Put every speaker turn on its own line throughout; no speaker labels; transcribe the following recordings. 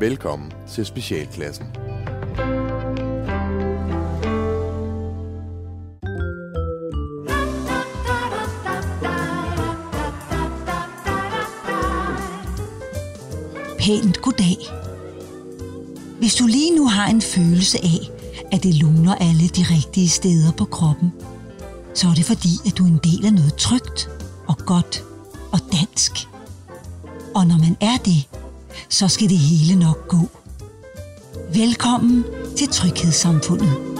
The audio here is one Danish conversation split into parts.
Velkommen til Specialklassen.
Pænt goddag. Hvis du lige nu har en følelse af, at det luner alle de rigtige steder på kroppen, så er det fordi, at du er en del af noget trygt og godt og dansk. Og når man er det, så skal det hele nok gå. Velkommen til Tryghedssamfundet.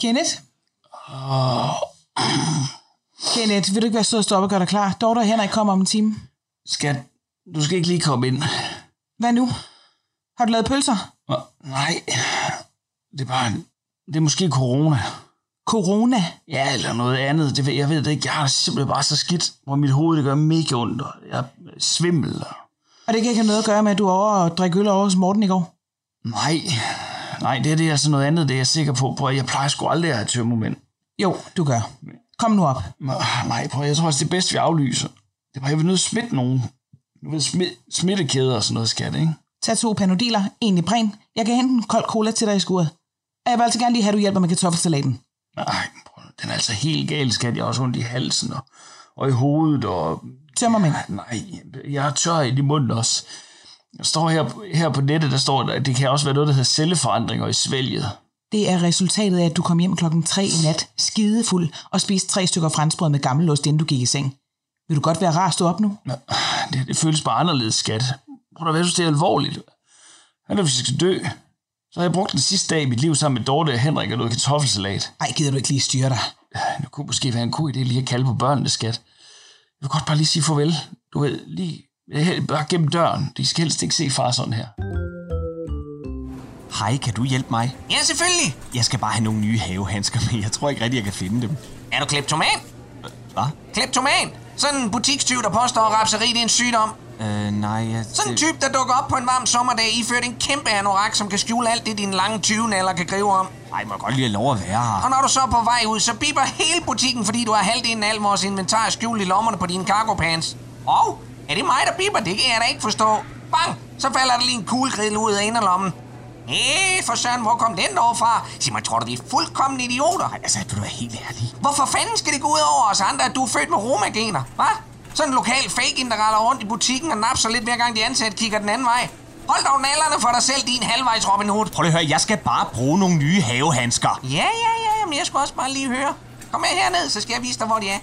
Kenneth? Kenneth, vil du ikke være sød og stoppe og gøre dig klar? Dorte og Henrik kommer om en time.
Skat, du skal ikke lige komme ind.
Hvad nu? Har du lavet pølser?
Nej, det er bare... Det er måske corona.
Corona?
Ja, eller noget andet. Det, ved- jeg ved det ikke. Jeg har det simpelthen bare så skidt, hvor mit hoved det gør mega ondt. og Jeg er svimmel. og-
det kan ikke have noget at gøre med, at du over og drikke øl over hos Morten i går?
Nej, nej, det er det er altså noget andet, det er jeg sikker på. på. Jeg plejer sgu aldrig at have tømmermænd.
Jo, du gør. Kom nu op.
Nej, prøv, jeg tror også, det er bedst, vi aflyser. Det er bare, jeg vil nødt til at smitte nogen. Du ved, smid, smittekæder og sådan noget, skat, ikke?
Tag to panodiler, en i bræn. Jeg kan hente en kold cola til dig i skuret. Og jeg vil altså gerne lige have, at du hjælper med kartoffelsalaten.
Nej, den er altså helt gal, skat. Jeg har også ondt i halsen og, og i hovedet og
Tømmermænd.
Nej, jeg er tør i munden også. Jeg står her, her på nettet, der står, at det kan også være noget, der hedder celleforandringer i svælget.
Det er resultatet af, at du kom hjem klokken 3 i nat, skidefuld, og spiste tre stykker franskbrød med gammelost, inden du gik i seng. Vil du godt være rar at stå op nu?
Nå, Det, det føles bare anderledes, skat. Prøv at være, det er alvorligt. Hvad er det, hvis jeg skal dø? Så har jeg brugt den sidste dag i mit liv sammen med Dorte og Henrik og noget kartoffelsalat.
Ej, gider du ikke lige styre dig?
Det kunne måske være en god idé lige at kalde på børnene, skat. Jeg vil godt bare lige sige farvel. Du ved, lige bare gennem døren. De skal helst ikke se far sådan her.
Hej, kan du hjælpe mig?
Ja, selvfølgelig.
Jeg skal bare have nogle nye havehandsker med. Jeg tror ikke rigtig, jeg kan finde dem.
Er du kleptoman?
Hvad?
Kleptoman? Sådan en butikstyv, der påstår, at rapseri det er en sygdom.
Øh, nej, jeg...
Sådan en type, der dukker op på en varm sommerdag iført en kæmpe anorak, som kan skjule alt det, dine lange 20 kan gribe om.
Ej, må godt lige have lov at være her.
Og når du så er på vej ud, så biber hele butikken, fordi du har halvdelen af al vores inventar skjult i lommerne på dine cargo pants. Og er det mig, der biber? Det kan jeg da ikke forstå. Bang! Så falder der lige en kuglegrill ud af inderlommen. Hey, for søren, hvor kom den dog fra? Sig mig, tror du, vi er fuldkommen idioter?
Ej, altså, vil du være helt ærlig?
Hvorfor fanden skal det gå ud over os andre, at du er født med romagener? Hvad? Sådan en lokal fake der retter rundt i butikken og napser lidt hver gang de ansatte kigger den anden vej. Hold dog nallerne for dig selv, din halvvejs Robin Hood.
Prøv lige at høre, jeg skal bare bruge nogle nye havehandsker.
Ja, ja, ja, men jeg skal også bare lige høre. Kom med herned, så skal jeg vise dig, hvor de er.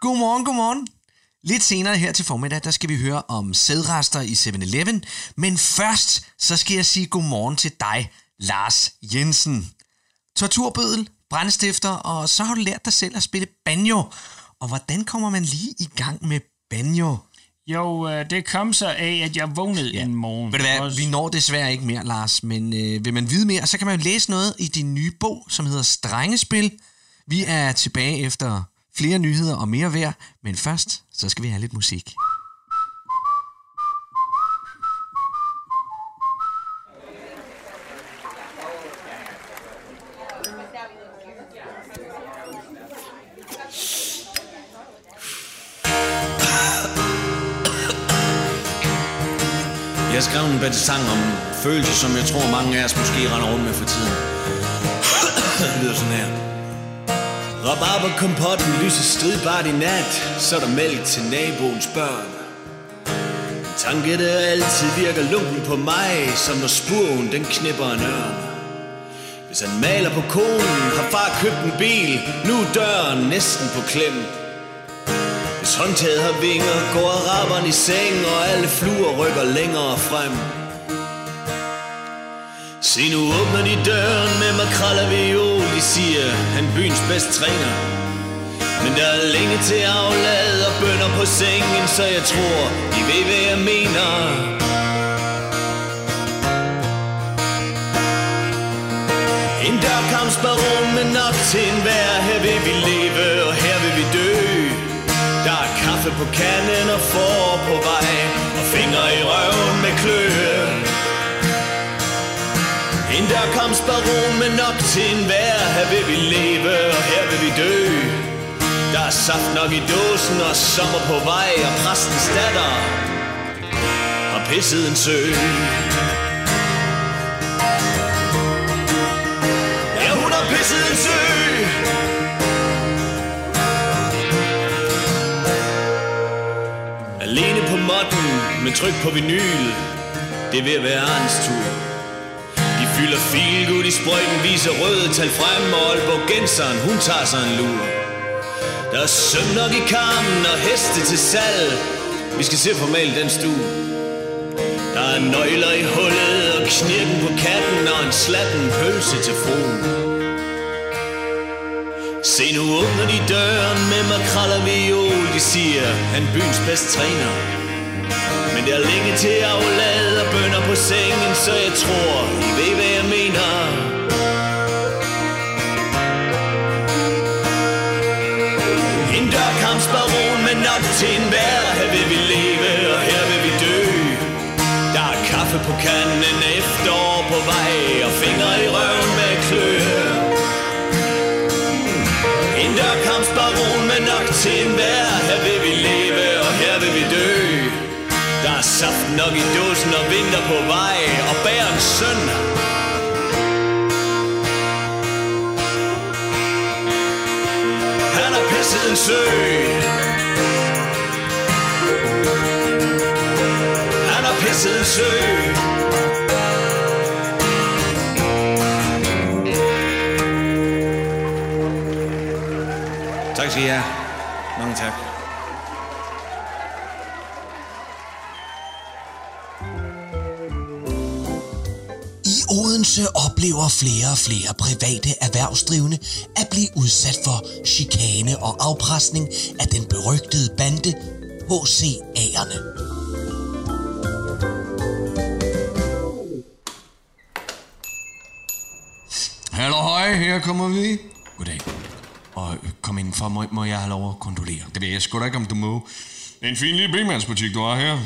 Godmorgen, godmorgen. Lidt senere her til formiddag, der skal vi høre om sædrester i 7-Eleven. Men først, så skal jeg sige godmorgen til dig, Lars Jensen. Torturbødel, brandstifter, og så har du lært dig selv at spille banjo. Og hvordan kommer man lige i gang med banjo?
Jo, øh, det kom så af, at jeg vågnede ja. en morgen.
Ved du hvad, vi når desværre ikke mere, Lars, men øh, vil man vide mere, så kan man jo læse noget i din nye bog, som hedder Strengespil. Vi er tilbage efter flere nyheder og mere vejr, men først, så skal vi have lidt musik.
Jeg skrev en bedre sang om følelser, som jeg tror mange af os måske render rundt med for tiden. det lyder sådan her. Rabarberkompotten lyser stridbart i nat, så er der mælk til naboens børn. En tanke, der altid virker lunken på mig, som når spurven den knipper en ørn. Hvis han maler på konen, har far købt en bil, nu er døren næsten på klem. Hvis håndtaget har vinger, går araberen i seng, og alle fluer rykker længere frem. Se nu åbner de døren med makrel og viol, de siger, han byens bedste træner. Men der er længe til aflad og bønder på sengen, så jeg tror, de ved, hvad jeg mener. En En dørkampsbaron med nok til en vær Her vil vi leve, og her vil vi dø Der er kaffe på kanden og får på vej Og fingre i røven med kløe En dørkampsbaron med nok til en vær Her vil vi leve, og her vil vi dø. Der er saft nok i dåsen og sommer på vej Og præstens datter har pisset en sø. Ja, hun har pisset en sø. Alene på modden med tryk på vinyl. Det er at være Arns tur fylder filgud i sprøjten Viser røde tal frem Og Aalborg Genseren, hun tager sig en lur. Der er søm nok i karmen Og heste til salg. Vi skal se formalt den stue. Der er nøgler i hullet Og knirken på katten Og en slatten pølse til fruen. Se nu ungerne de døren med makrel og viol De siger, han byens bedste træner. Men der er længe til aflad og bønder på sengen Så jeg tror, I ved hvad jeg mener. En dørkampsbaron med nok til en vær Her vil vi leve, og her vil vi dø. Der er kaffe på kanden, efterår på vej Og fingre i røven med kløe en dørkampsbaron med nok til en vær nok i dåsen og vinter på vej Og bærens søn Han har pisset en sø Han har pisset en sø Tak skal I have. Mange tak.
Også oplever flere og flere private erhvervsdrivende at blive udsat for chikane og afpresning af den berygtede bande HCA'erne.
Hallo, hej, her kommer vi.
Goddag. Og øh, kom indenfor, må, må jeg have lov at kondolere?
Det ved jeg sgu da ikke, om du må. Det er en fin lille bilmandsbutik, du har her.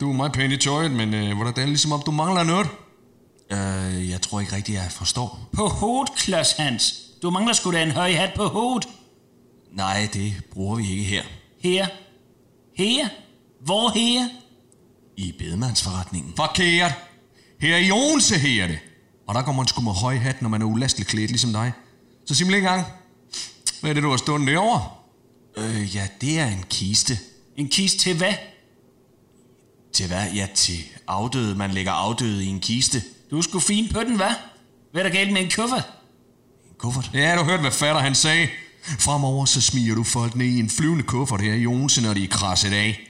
Du er meget pæn i tøjet, men øh, hvordan det er ligesom om du mangler noget.
Øh, jeg tror ikke rigtigt, jeg forstår.
På hovedet, Klods Hans. Du mangler sgu da en høj hat på hovedet.
Nej, det bruger vi ikke her.
Her. Her. Hvor her?
I bedemandsforretningen.
Forkert. Her i Odense her det. Og der går man sgu med høj hat, når man er ulasteligt klædt, ligesom dig. Så sig mig gang. Hvad er det, du har stående derovre?
Øh, ja, det er en kiste.
En kiste til hvad?
Til hvad? Ja, til afdøde. Man lægger afdøde i en kiste.
Du er sgu fin på den, hvad? Hvad er der galt med en kuffert?
En kuffert.
Ja, du hørte, hvad fatter han sagde. Fremover så smiger du folk ned i en flyvende kuffert her i Odense, når de er krasset af.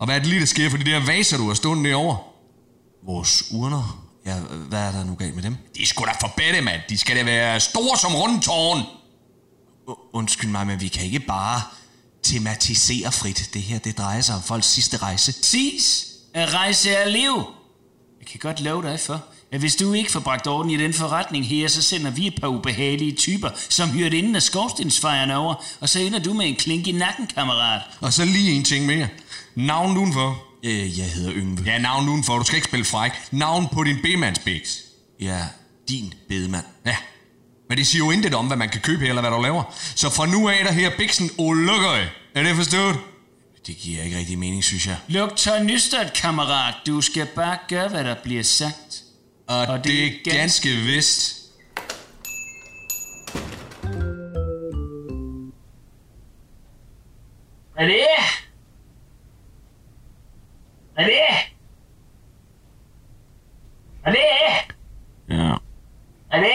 Og hvad er det lige, der sker for de der vaser, du har stående derovre?
Vores urner. Ja, hvad er der nu galt med dem?
De er sgu da forbedte, mand. De skal da være store som rundtårn.
Undskyld mig, men vi kan ikke bare tematisere frit. Det her, det drejer sig om folks sidste rejse.
At rejse er liv. Jeg kan godt love dig for, at hvis du ikke får bragt orden i den forretning her, så sender vi et par ubehagelige typer, som hyret inden af skorstensfejerne over, og så ender du med en klink i nakken, kammerat.
Og så lige en ting mere. Navn udenfor.
Øh, jeg hedder Yngve.
Ja, navn udenfor. Du skal ikke spille fræk. Navn på din B-mandsbiks.
Ja, din bedemand.
Ja. Men det siger jo intet om, hvad man kan købe her, eller hvad du laver. Så fra nu af er der her biksen Olukøj. Er det forstået?
Det giver ikke rigtig mening, synes jeg.
Luk tørnystert, kammerat. Du skal bare gøre, hvad der bliver sagt.
Og, og det, det er ganske vist.
Hvad er det? Hvad er det? Hvad er det?
Ja.
Hvad er det?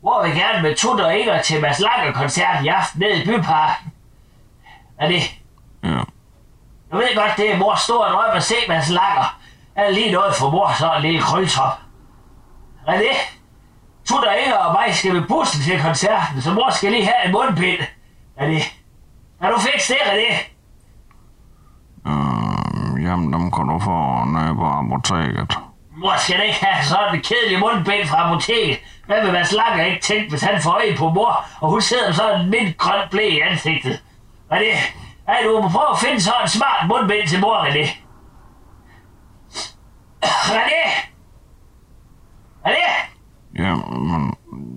Hvor vil gerne med Tut og Inger til Mads Langer koncert i aften nede i Byparken? Hvad er det? Jeg ved godt, det er mors store drøm at se Mads Langer. Er lige noget for mor, så en lille krøltop. Hvad er det? Tut og Inger og mig skal med bussen til koncerten, så mor skal lige have en mundbind. Er det? Er du fikst det, er det?
Øh, jamen, dem kan du få nede på apoteket.
Mor skal da ikke have sådan en kedelig mundbind fra apoteket. Hvad vil Mads Langer ikke tænke, hvis han får øje på mor, og hun sidder med sådan en mild grøn blæ i ansigtet? Hvad Ej, du må prøve at finde sådan en smart mundbind til mor, René. René! René!
Ja, men,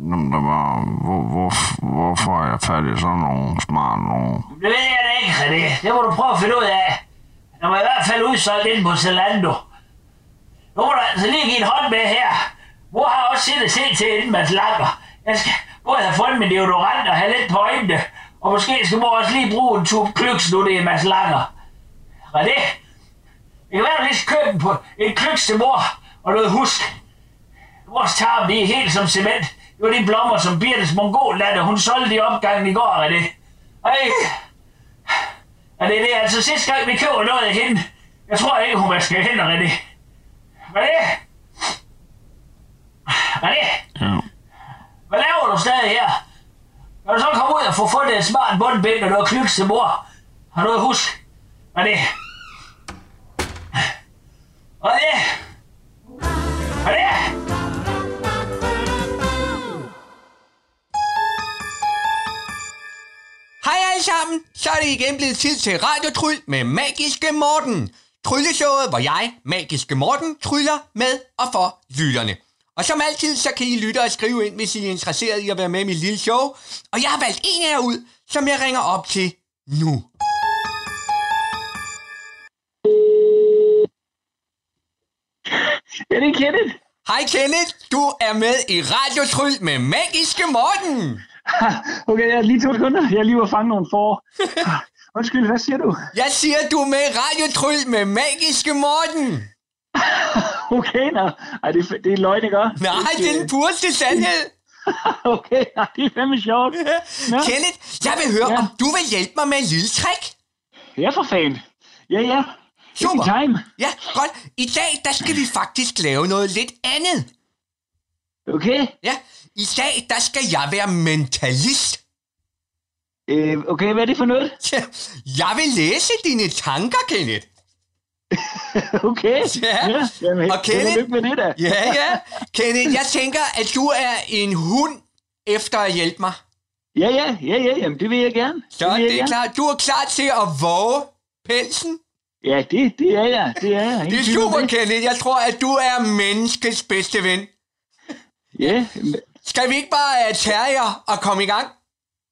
men der var, hvor, hvor, hvorfor er jeg fat i sådan nogle smart nogen?
Det ved jeg da ikke, René. Det må du prøve at finde ud af. Der var i hvert fald udsolgt ind på Zalando. Nu må du altså lige give en hånd med her. Mor har også set set til inden Mads Langer. Jeg skal både have fundet min deodorant og have lidt på øjnene. Og måske skal mor også lige bruge en tube klyks, nu det er Mads Langer. René? Det kan være, lige købe på, en klyks til mor og noget husk. Vores tarm, det er helt som cement. Det var de blommer, som Birtes mongoldatter, hun solgte i opgangen i går, René. Ej, er det det er altså sidste gang, vi køber noget af hende? Jeg tror ikke, hun vasker hænder, René. René? René?
Ja.
Hvad laver du stadig her? Når du så kommer ud og får fundet et smart mundbind, og du har knyttet til mor? Har noget husk? hvad det er. Og det er. René? René? René?
Hej alle sammen, så er det igen blevet tid til Radiotryl med Magiske Morten. Trylleshowet, hvor jeg, Magiske Morten, tryller med og for lytterne. Og som altid, så kan I lytte og skrive ind, hvis I er interesseret i at være med i mit lille show. Og jeg har valgt en af jer ud, som jeg ringer op til nu.
Ja, det er Kenneth.
Hej Kenneth, du er med i Radiotryl med Magiske Morten.
Okay, jeg lige to sekunder. Jeg er lige var fange nogle for. Undskyld, hvad siger du?
Jeg siger, du er med i Radiotryl med Magiske Morten.
Okay, nå. Ej, det, er- det er løgn, ikke? også?
Nej, det er den pureste sandhed.
okay, nej, det er fandme sjovt. Nå.
Kenneth, jeg vil høre,
Ja.
om du vil hjælpe mig med en lille trick.
Ja, for fanden. Ja, ja.
Super.
time.
Ja, godt. I dag, der skal vi faktisk lave noget lidt andet.
Okay.
Ja, i dag, der skal jeg være mentalist.
Øh, okay, hvad er det for noget?
Ja, Jeg vil læse dine tanker, Kenneth.
Okay.
Ja.
ja jamen,
Og Kenneth-
med det da.
Ja, ja. Kenneth, jeg tænker, at du er en hund efter at hjælpe mig.
Ja, ja, ja, ja, jamen, det vil jeg gerne.
Så
vil jeg
det er
gerne.
klart, du er klar til at våge pelsen.
Ja, det, det er jeg. Det er jeg.
Det er super,
det.
Kenneth. Jeg tror, at du er menneskets bedste ven.
Ja,
Skal vi ikke bare uh, tage jer og komme i gang?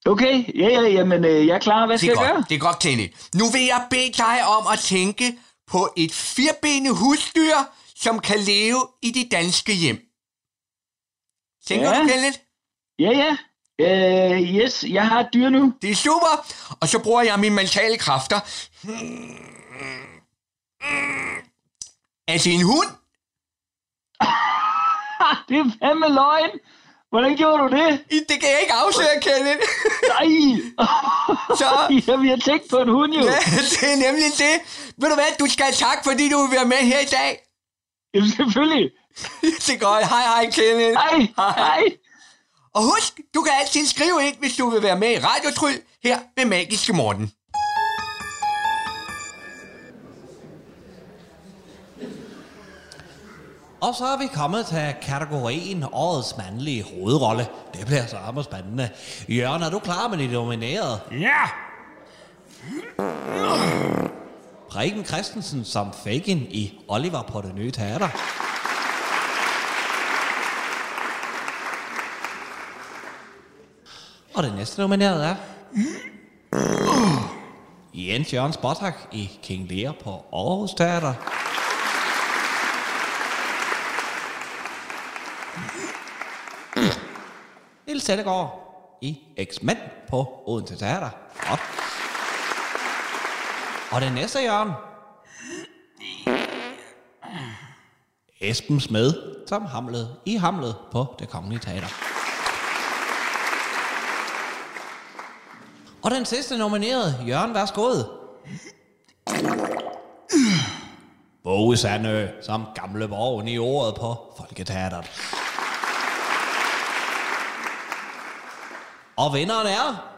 okay. Ja, ja, jamen, øh, jeg er klar. Hvad
Det
skal jeg gøre?
det er godt, Kenneth. Nu vil jeg bede dig om at tænke på et firbenet husdyr, som kan leve i de danske hjem. Tænker
Ja.
du, Kenneth?
Ja, ja. Øh, yes, jeg har et dyr nu.
Det er super. Og så bruger jeg mine mentale kræfter. Er det en hund?
det er fandme løgn. Hvordan gjorde du det?
Det kan jeg ikke afsløre, Kenneth.
Nej.
Så...
Jeg vil have tænkt på en hund, jo.
Ja, det er nemlig det. Ved du hvad, du skal have tak, fordi du vil være med her i dag.
Jamen, selvfølgelig.
det er godt. Hej, hej, Kenneth.
Hej, hej.
Og husk, du kan altid skrive ind, hvis du vil være med i Radiotryl her ved Magiske Morten.
Og så er vi kommet til kategorien Årets mandlige hovedrolle. Det bliver så hammer spændende. Jørgen, er du klar med de nominerede?
Ja!
Preben Christensen som Fagin i Oliver på det nye teater. Og det næste nominerede er... Jens Jørgen Spottak i King Lear på Aarhus Teater. Niels Sættegaard i X-Mand på Odense Teater. Godt. Og det næste Jørgen. Esben Smed som Hamlet i Hamlet på Det Kongelige Teater. Og den sidste nominerede, Jørgen, værsgod. Boge Sandø som gamle vogn i ordet på Folketeateret. Og vinderen er...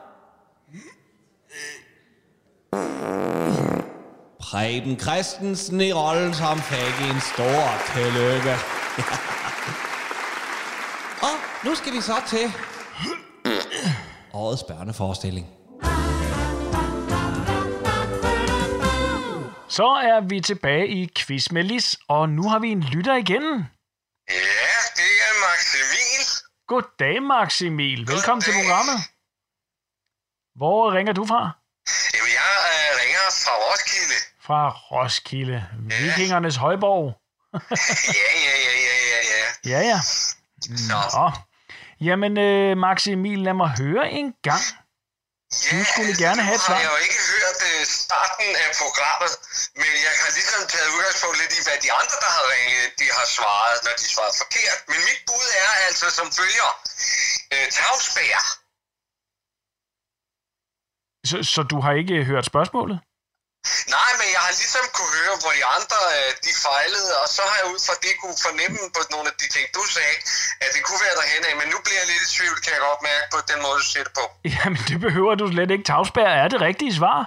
Preben Christensen i rollen som Fagin. Stor tillykke. Og Nu skal vi så til årets børneforestilling.
Så er vi tilbage i Quiz med Lis, og nu har vi en lytter igen.
Ja, det er Maximil.
Goddag, Maximil. Velkommen til programmet. Hvor ringer du fra?
Jamen, jeg øh, ringer fra Roskilde.
Fra Roskilde. Vikingernes højborg.
ja, ja, ja, ja, ja, ja.
Ja, ja. Nå. Jamen, øh, Maximil, lad mig høre en gang. Du skulle gerne have et
har
svar.
jeg jo ikke hørt øh, starten af programmet, men jeg har ligesom taget udgangspunkt lidt i, hvad de andre, der har ringet, de har svaret, når de svarer forkert. Men mit bud er altså som følger. Øh, Tavsbær.
Så, så du har ikke hørt spørgsmålet?
Nej, men jeg har ligesom kunne høre, hvor de andre øh, de fejlede, og så har jeg ud fra det kunne fornemme på nogle af de ting, du sagde, at det kunne være derhen af, men nu bliver jeg lidt i tvivl, kan jeg godt mærke på den måde, du siger det på.
Jamen, det behøver du slet ikke. Tavsbær er det rigtige svar.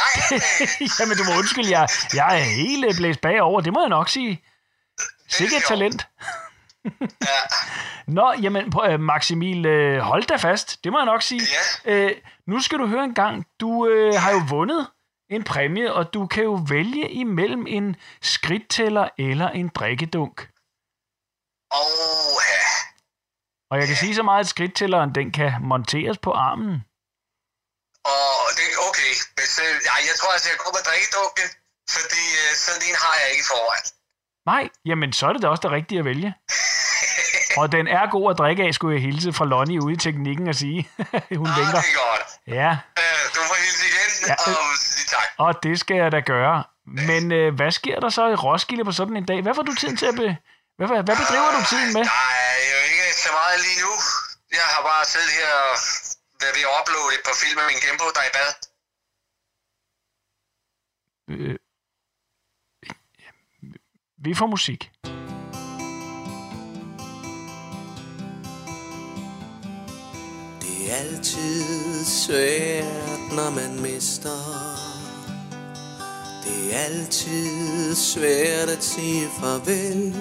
Nej,
Jamen, du må undskylde, jeg, jeg er helt øh, blæst bagover. Det må jeg nok sige. Sikkert talent.
ja.
Nå, jamen, øh, Maximil, øh, hold da fast. Det må jeg nok sige.
Ja.
Øh, nu skal du høre en gang. Du øh, har jo vundet en præmie, og du kan jo vælge imellem en skridttæller eller en drikkedunk.
Oh, ja.
Og jeg kan sige så meget, at skridttælleren den kan monteres på armen.
Og det er okay. Hvis, øh, ja, jeg tror, altså, jeg går med drikkedunken, fordi øh, sådan en har jeg ikke i forvejen.
Nej, jamen så er det da også det rigtige at vælge. og den er god at drikke af, skulle jeg hilse fra Lonnie ude i teknikken og sige. Hun
Ah,
vinker.
det er godt.
Ja,
Øh, du får hilse igen,
Ja,
og.
Og det skal jeg da gøre. Men øh, hvad sker der så i Roskilde på sådan en dag? Hvad får du tiden til at be... Hvad, hvad, bedriver du tiden med?
Der er jo ikke så meget lige nu. Jeg har bare siddet her og været ved at uploade et par film af min Gembo, der er i bad.
Øh, vi får musik.
Det er altid svært, når man mister. Det er altid svært at sige farvel.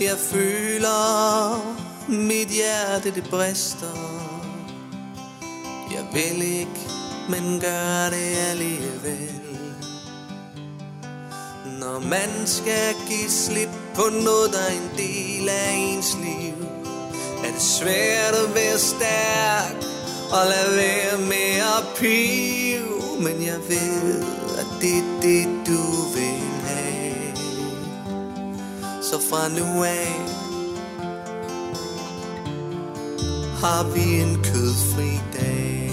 Jeg føler, mit hjerte det brister. Jeg vil ikke, men gør det alligevel. Når man skal give slip på noget, der er en del af ens liv er det svært at være stærk og lade være med at pive men jeg ved, at det er det, du vil have. Så fra nu af har vi en kødfri dag.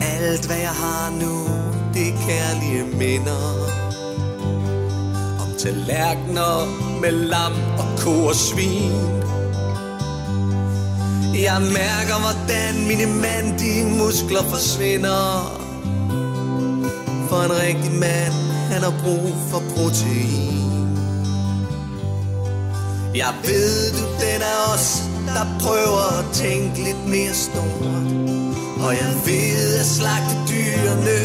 Alt hvad jeg har nu, det er kærlige minder. Om tallerkener med lam og ko og svin. Jeg mærker, hvordan mine mandige muskler forsvinder. For en rigtig mand, han har brug for protein. Jeg ved, du den er os, der prøver at tænke lidt mere stort. Og jeg ved, at slagtedyrene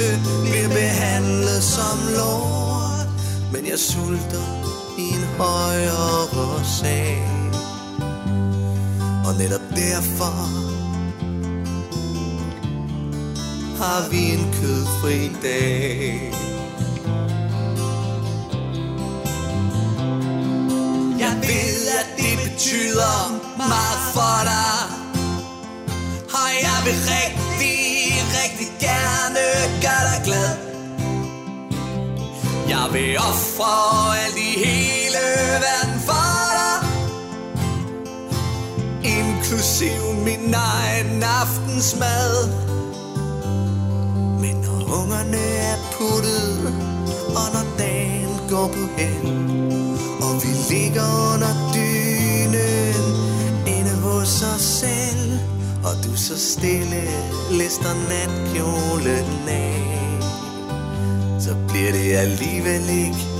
bliver behandlet som lort. Men jeg sulter i en højere sag og netop derfor Har vi en kødfri dag. Jeg ved, at det betyder meget for dig. Og jeg vil rigtig, rigtig gerne gøre dig glad. Jeg vil ofre alt i hele verden. Inklusiv min egen aftensmad. Men når ungerne er puttet Og når dagen går på hen, Og vi ligger under dynen Inde hos os selv Og du så stille lister natkjolen af så bliver det alligevel ikke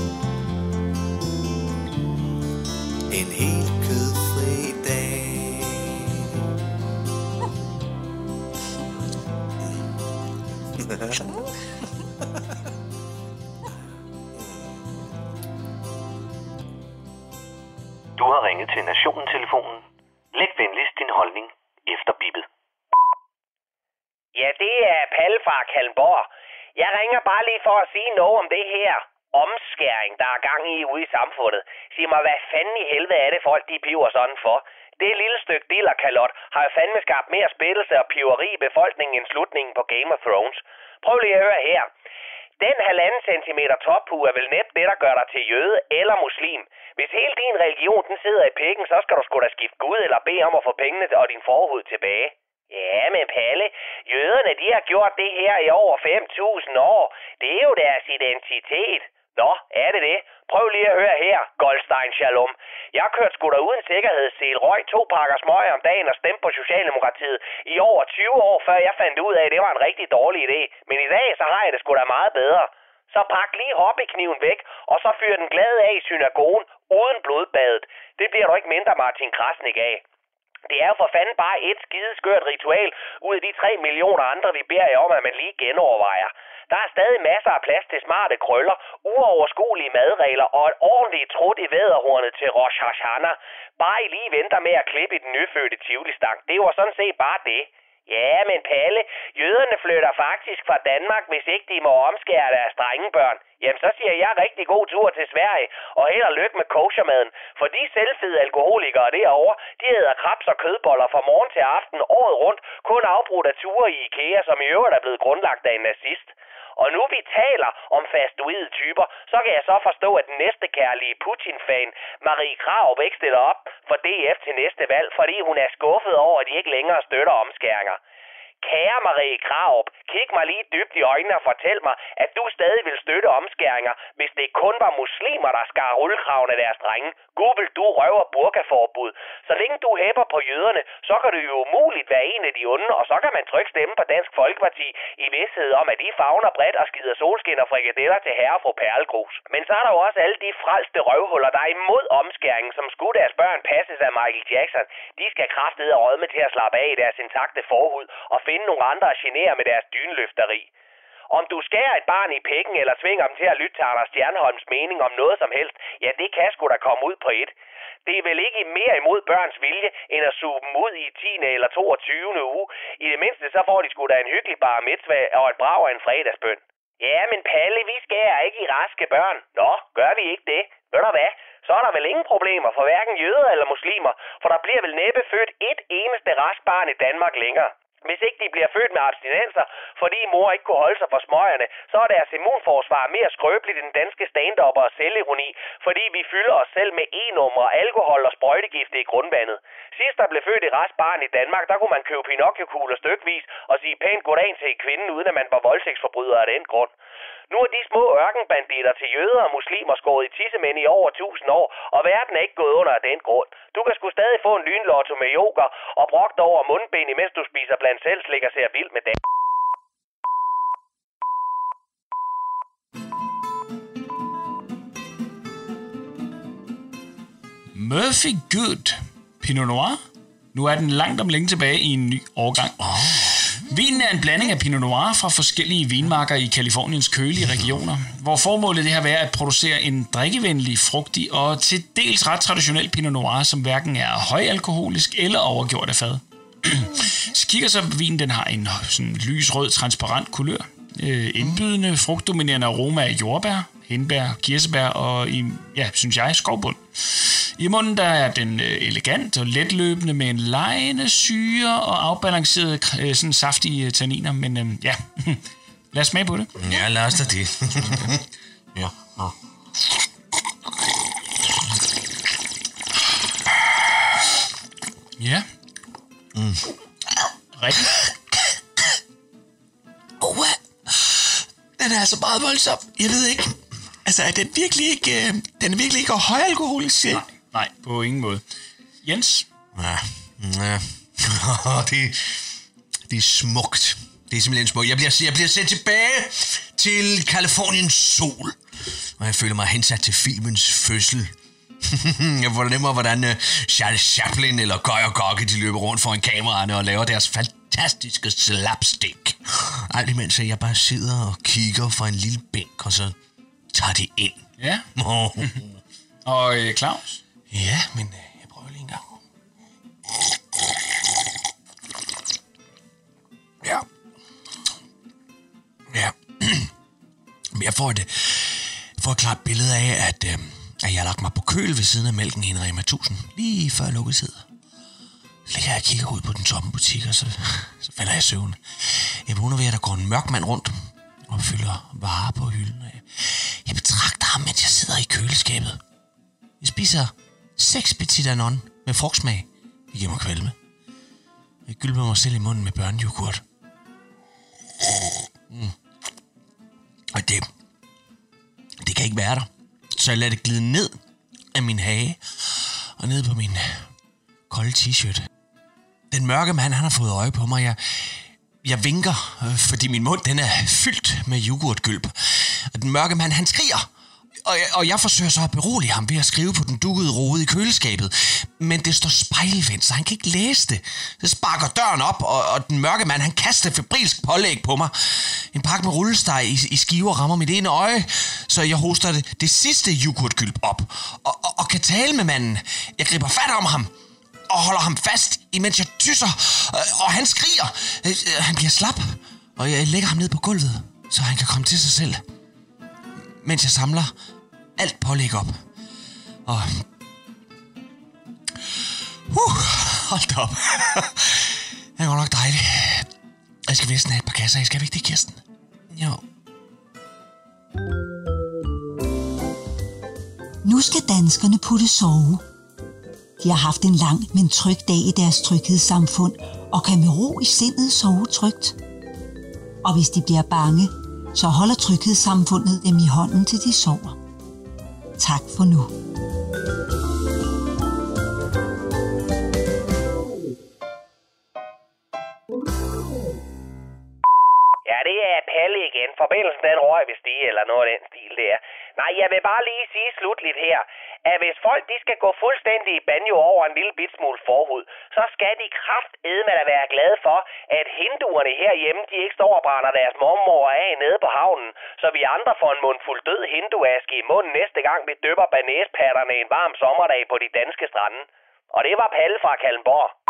Du har
ringet til Nationen-telefonen. Læg venligst din holdning efter bippet.
Ja, det er Palle fra Kalmborg. Jeg ringer bare lige for at sige noget om det her omskæring, der er gang i ude i samfundet. Sig mig, hvad fanden i helvede er det folk, de piver sådan for? Det lille stykke dillerkalot har jo fandme skabt mere splittelse og piveri i befolkningen end slutningen på Game of Thrones. Prøv lige at høre her. Den halvanden centimeter tophue er vel næppe det, der gør dig til jøde eller muslim. Hvis hele din religion den sidder i pikken, så skal du sgu da skifte Gud eller bede om at få pengene og din forhud tilbage. Ja, men Palle, jøderne de har gjort det her i over 5.000 år. Det er jo deres identitet. Nå, er det det? Prøv lige at høre her, Goldstein Shalom. Jeg kørte sgu da uden sikkerhedssel, røg to pakker smøg om dagen og stemte på Socialdemokratiet i over 20 år, før jeg fandt ud af, at det var en rigtig dårlig idé. Men i dag, så har jeg det sgu da meget bedre. Så pak lige hobbykniven væk, og så fyr den glade af i synagogen uden blodbadet. Det bliver du ikke mindre Martin Krasnik af. Det er jo for fanden bare et skideskørt ritual ud af de 3 millioner andre, vi beder jer om, at man lige genovervejer. Der er stadig masser af plads til smarte krøller, uoverskuelige madregler og et ordentligt trut i væderhornet til Rosh Hashanah. Bare I lige venter med at klippe i den nyfødte tivoli-stang. Det var sådan set bare det. Ja, men Palle, jøderne flytter faktisk fra Danmark, hvis ikke de må omskære deres drengebørn. Jamen, så siger jeg rigtig god tur til Sverige, og held og lykke med koshermaden. For de selvfede alkoholikere derovre, de æder krabs og kødboller fra morgen til aften året rundt, kun afbrudt af ture i IKEA, som i øvrigt er blevet grundlagt af en nazist. Og nu vi taler om fastuide typer, så kan jeg så forstå, at den næste kærlige Putin-fan, Marie Krav, ikke stiller op for DF til næste valg, fordi hun er skuffet over, at de ikke længere støtter omskæringer. Kære Marie Kraup, kig mig lige dybt i øjnene og fortæl mig, at du stadig vil støtte omskæringer, hvis det kun var muslimer, der skar rullekraven af deres drenge. Google, du røver burkaforbud. Så længe du hæpper på jøderne, så kan du jo umuligt være en af de onde, og så kan man trykke stemme på Dansk Folkeparti i vidsthed om, at de fagner bredt og skider solskin og frikadeller til herre fru Perlegrus. Men så er der jo også alle de frelste røvhuller, der er imod omskæringen, som skulle deres børn passes af Michael Jackson. De skal kraftede og rødme til at slappe af i deres intakte forhud og finde nogle andre at genere med deres dynløfteri. Om du skærer et barn i pikken eller svinger dem til at lytte til Anders Stjernholms mening om noget som helst, ja, det kan sgu da komme ud på et. Det er vel ikke mere imod børns vilje, end at suge dem ud i 10. eller 22. uge. I det mindste så får de sgu da en hyggelig bar mitzvah og et brag af en fredagsbøn. Ja, men Palle, vi skærer ikke i raske børn. Nå, gør vi ikke det? Ved du hvad? Så er der vel ingen problemer for hverken jøder eller muslimer, for der bliver vel næppe født et eneste rask barn i Danmark længere. Hvis ikke de bliver født med abstinenser, fordi mor ikke kunne holde sig for smøgerne, så er deres immunforsvar mere skrøbeligt end danske stand og selvironi, fordi vi fylder os selv med e-numre, alkohol og sprøjtegifte i grundvandet. Sidst der blev født et restbarn barn i Danmark, der kunne man købe Pinocchio-kugler stykvis og sige pænt goddag til kvinden, uden at man var voldtægtsforbryder af den grund. Nu er de små ørkenbanditter til jøder og muslimer skåret i tissemænd i over 1000 år, og verden er ikke gået under af den grund. Du kan sgu stadig få en lynlotto med yoga og brugt over mundben, imens du spiser blandt selv slikker ser vild med det.
Murphy Good Pinot Noir. Nu er den langt om længe tilbage i en ny årgang. Oh. Vinen er en blanding af Pinot Noir fra forskellige vinmarker i Kaliforniens kølige regioner, hvor formålet det har været at producere en drikkevenlig, frugtig og til dels ret traditionel Pinot Noir, som hverken er højalkoholisk eller overgjort af fad. Så kigger så vinen, den har en sådan lysrød, transparent kulør, øh, indbydende, frugtdominerende aroma af jordbær, hindbær, kirsebær og, i, ja, synes jeg, skovbund. I munden der er den øh, elegant og letløbende med en lejende syre og afbalanceret øh, sådan saftige tanniner, men øh, ja, lad os smage på det.
Ja, lad os da det. ja. ja.
Ja.
Mm.
Rigtig.
Oh, hvad? Den er altså meget voldsom. Jeg ved ikke. Altså, er den virkelig ikke, øh, den er virkelig ikke højalkoholisk?
Nej, nej, på ingen måde. Jens?
Ja, ja. det, det er smukt. Det er simpelthen smukt. Jeg bliver, jeg bliver sendt tilbage til Kaliforniens sol. Og jeg føler mig hensat til filmens fødsel jeg fornemmer, hvordan øh, Charles Chaplin eller Gøj og Gokke, de løber rundt foran kameraerne og laver deres fantastiske slapstick. Alt imens jeg bare sidder og kigger fra en lille bænk, og så tager det ind.
Ja. Og øh, Claus?
Ja, men øh,
jeg prøver lige en gang. Ja. Ja. Men jeg får et, øh, får et klart billede af, at... Øh, at jeg har lagt mig på køl ved siden af mælken i en Rema 1000, lige før lukketid. Så ligger jeg og kigger ud på den tomme butik, og så, så falder jeg i søvn. Jeg vågner ved, at der går en mørk mand rundt og fylder varer på hylden. Jeg betragter ham, mens jeg sidder i køleskabet. Jeg spiser seks petit anon med frugtsmag. Det giver mig kvalme. Jeg gylper mig selv i munden med børnejoghurt. Mm. Og det, det kan ikke være der. Så jeg lader det glide ned af min hage og ned på min kolde t-shirt. Den mørke mand, han har fået øje på mig. Jeg, jeg vinker, øh, fordi min mund den er fyldt med yoghurtgylp. Og den mørke mand, han skriger. Og jeg, og jeg forsøger så at berolige ham ved at skrive på den dukkede rode i køleskabet. Men det står spejlvendt, så han kan ikke læse det. Så sparker døren op, og, og den mørke mand, han kaster febrilsk pålæg på mig. En pakke med rullesteg i, i skiver rammer mit ene øje, så jeg hoster det, det sidste yoghurtgylp op. Og, og, og kan tale med manden. Jeg griber fat om ham og holder ham fast, imens jeg tysser, øh, og han skriger. Øh, øh, han bliver slap, og jeg lægger ham ned på gulvet, så han kan komme til sig selv. Mens jeg samler alt pålæg op. Og... Uh, hold da op. det går nok dejligt. Jeg skal vist have et par kasser. Jeg skal ikke det, Kirsten? Jo.
Nu skal danskerne putte sove. De har haft en lang, men tryg dag i deres tryghedssamfund, og kan med ro i sindet sove trygt. Og hvis de bliver bange, så holder tryghedssamfundet dem i hånden til de sover. Tak for nu.
Ja, det er Palle igen. Forbindelsen den røg hvis det eller noget af den stil der. Nej, jeg vil bare lige sige slutligt her, at hvis folk de skal gå fuldstændig i banjo over en lille bit smule forhud, så skal de kraftedme da være glade for, at hinduerne herhjemme, de ikke står og brænder deres mormor af nede på havnen, så vi andre får en mundfuld død hinduaske i munden næste gang vi dypper banæspatterne en varm sommerdag på de danske strande. Og det var Palle fra Kalmborg.